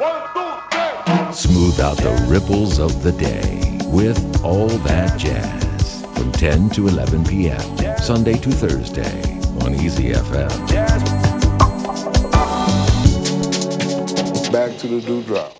One, two, three. Smooth out the ripples of the day with All That Jazz from 10 to 11 p.m. Sunday to Thursday on Easy FM. Back to the dewdrop.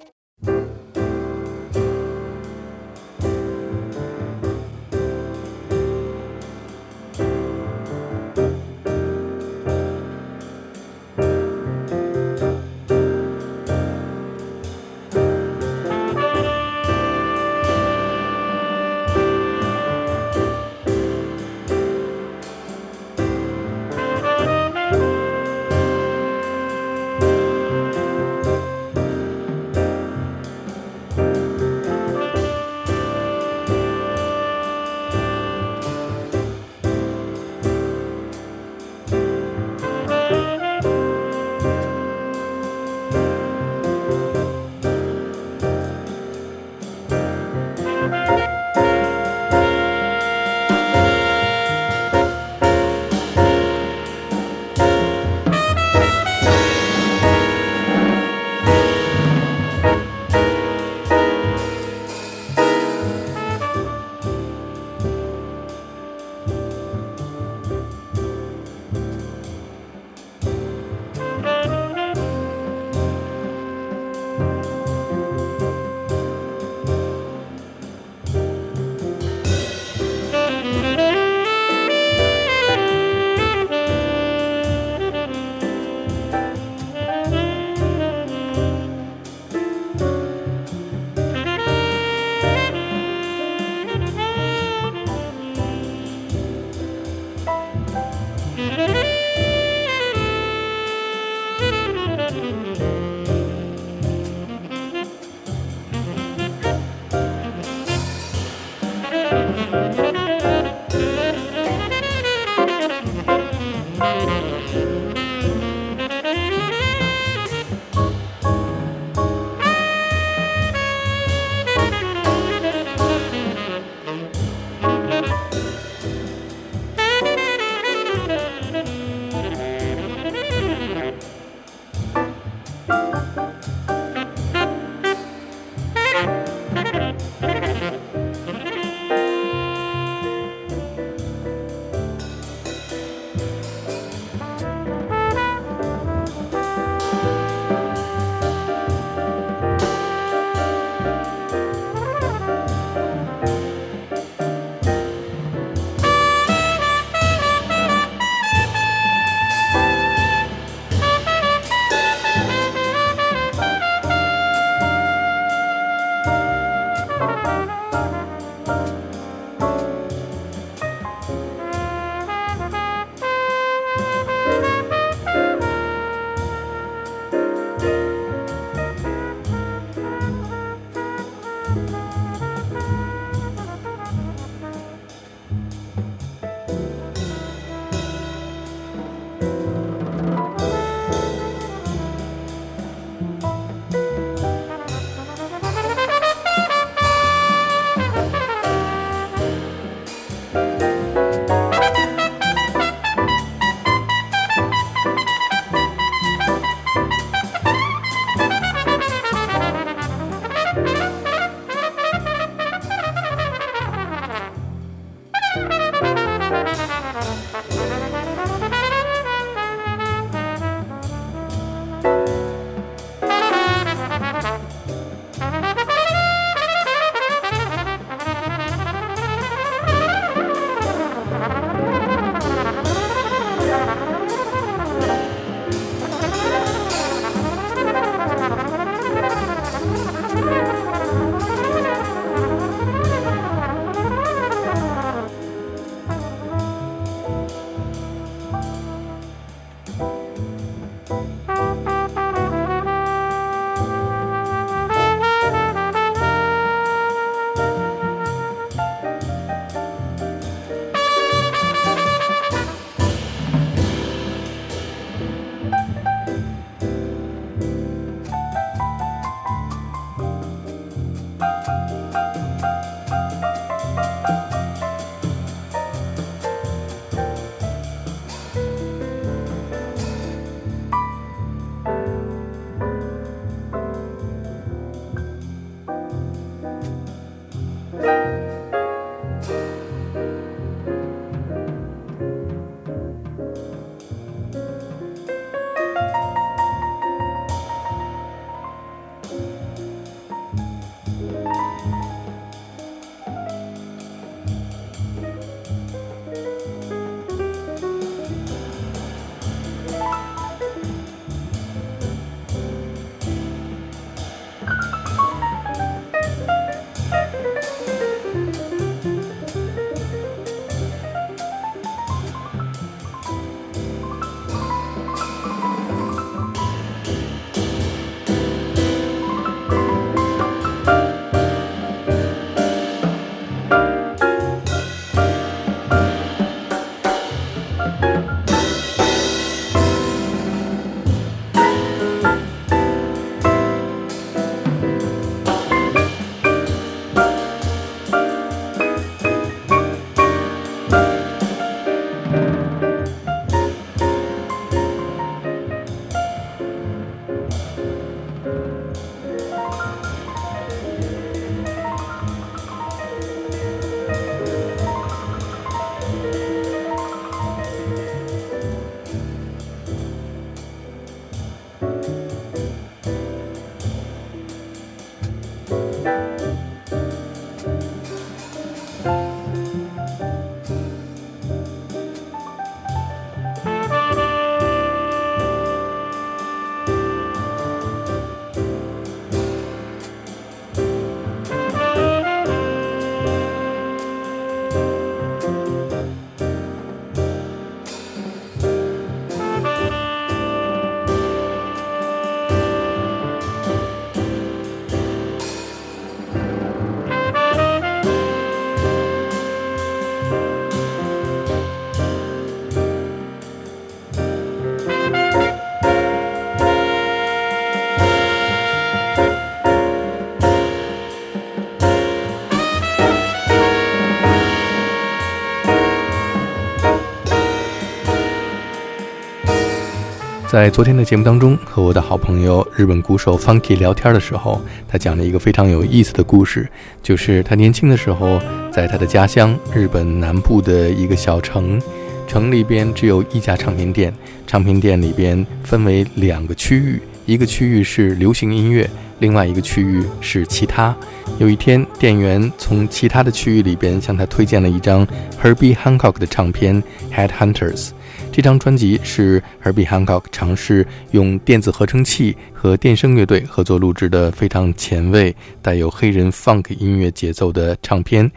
在昨天的节目当中，和我的好朋友日本鼓手 Funky 聊天的时候，他讲了一个非常有意思的故事，就是他年轻的时候，在他的家乡日本南部的一个小城，城里边只有一家唱片店，唱片店里边分为两个区域，一个区域是流行音乐，另外一个区域是其他。有一天，店员从其他的区域里边向他推荐了一张 Herbie Hancock 的唱片《Headhunters》。这张专辑是 Herbie Hancock 尝试用电子合成器和电声乐队合作录制的非常前卫、带有黑人 funk 音乐节奏的唱片。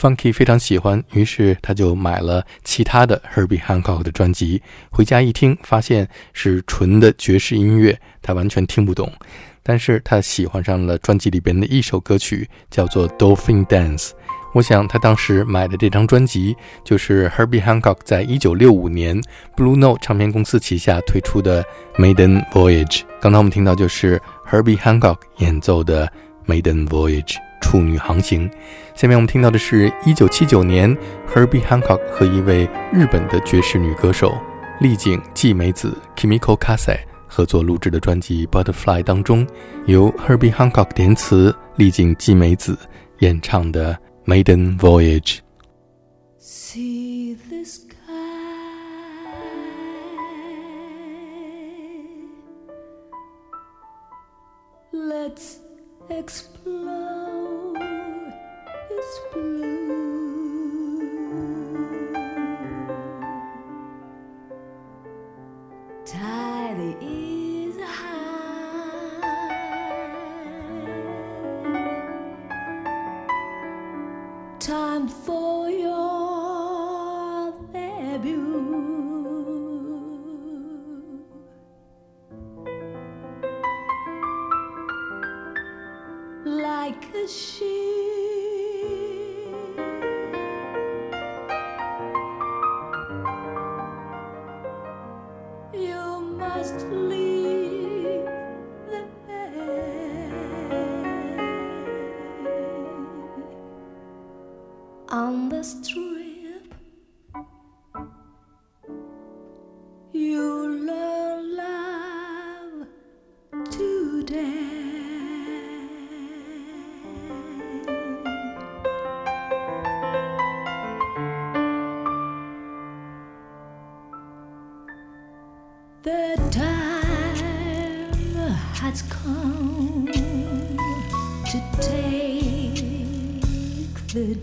Funky 非常喜欢，于是他就买了其他的 Herbie Hancock 的专辑。回家一听，发现是纯的爵士音乐，他完全听不懂。但是他喜欢上了专辑里边的一首歌曲，叫做《Dolphin Dance》。我想他当时买的这张专辑就是 Herbie Hancock 在一九六五年 Blue Note 唱片公司旗下推出的 Maiden Voyage。刚才我们听到就是 Herbie Hancock 演奏的 Maiden Voyage 处女航行。下面我们听到的是一九七九年 Herbie Hancock 和一位日本的爵士女歌手丽景纪美子 Kimiko Kase 合作录制的专辑 Butterfly 当中，由 Herbie Hancock 填词，丽景纪美子演唱的。Maiden voyage. See the sky. Let's explore its blue.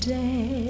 Day.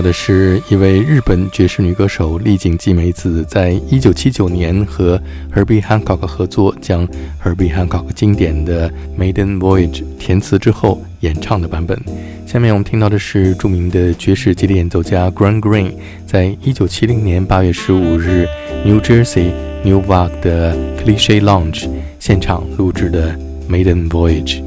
的是一位日本爵士女歌手丽景纪美子，在一九七九年和 Herbie Hancock 合作，将 Herbie Hancock 经典的《Maiden Voyage》填词之后演唱的版本。下面我们听到的是著名的爵士吉他演奏家 g r a n Green，在一九七零年八月十五日 New Jersey Newark 的 Cliche Lounge 现场录制的《Maiden Voyage》。